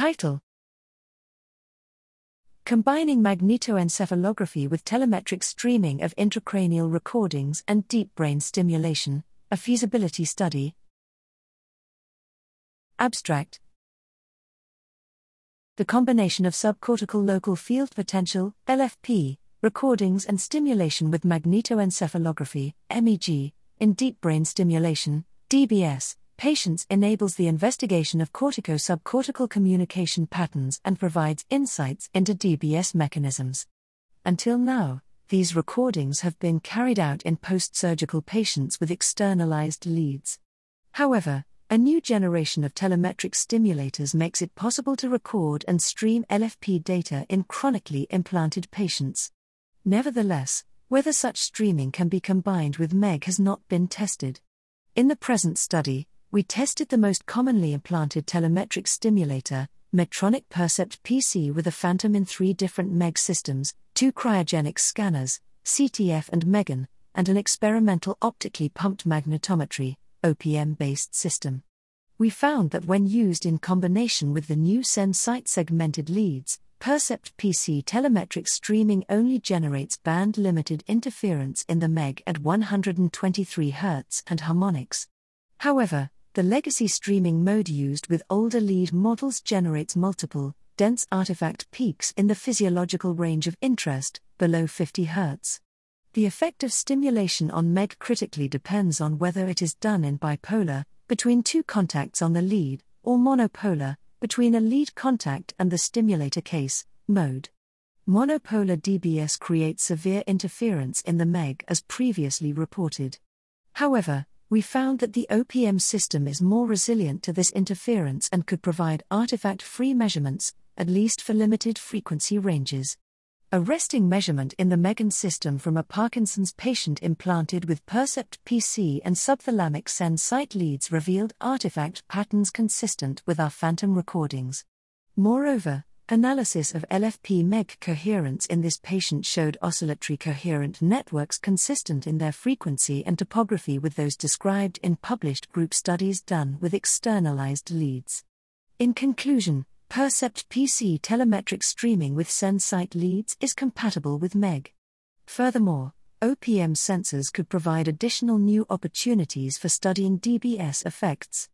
Title Combining magnetoencephalography with telemetric streaming of intracranial recordings and deep brain stimulation, a feasibility study. Abstract The combination of subcortical local field potential, LFP, recordings and stimulation with magnetoencephalography, MEG, in deep brain stimulation, DBS, patients enables the investigation of cortico subcortical communication patterns and provides insights into DBS mechanisms. Until now, these recordings have been carried out in post surgical patients with externalized leads. However, a new generation of telemetric stimulators makes it possible to record and stream LFP data in chronically implanted patients. Nevertheless, whether such streaming can be combined with MEG has not been tested. In the present study, we tested the most commonly implanted telemetric stimulator, Medtronic Percept PC, with a Phantom in three different MEG systems, two cryogenic scanners, CTF and MEGIN, and an experimental optically pumped magnetometry, OPM based system. We found that when used in combination with the new SenSight segmented leads, Percept PC telemetric streaming only generates band limited interference in the MEG at 123 Hz and harmonics. However, the legacy streaming mode used with older lead models generates multiple, dense artifact peaks in the physiological range of interest, below 50 Hz. The effect of stimulation on MEG critically depends on whether it is done in bipolar, between two contacts on the lead, or monopolar, between a lead contact and the stimulator case, mode. Monopolar DBS creates severe interference in the MEG as previously reported. However, we found that the OPM system is more resilient to this interference and could provide artifact free measurements, at least for limited frequency ranges. A resting measurement in the MEGIN system from a Parkinson's patient implanted with Percept PC and subthalamic SenSight leads revealed artifact patterns consistent with our phantom recordings. Moreover, analysis of LFP MEG coherence in this patient showed oscillatory coherent networks consistent in their frequency and topography with those described in published group studies done with externalized leads. In conclusion, Percept PC telemetric streaming with SenSight leads is compatible with MEG. Furthermore, OPM sensors could provide additional new opportunities for studying DBS effects.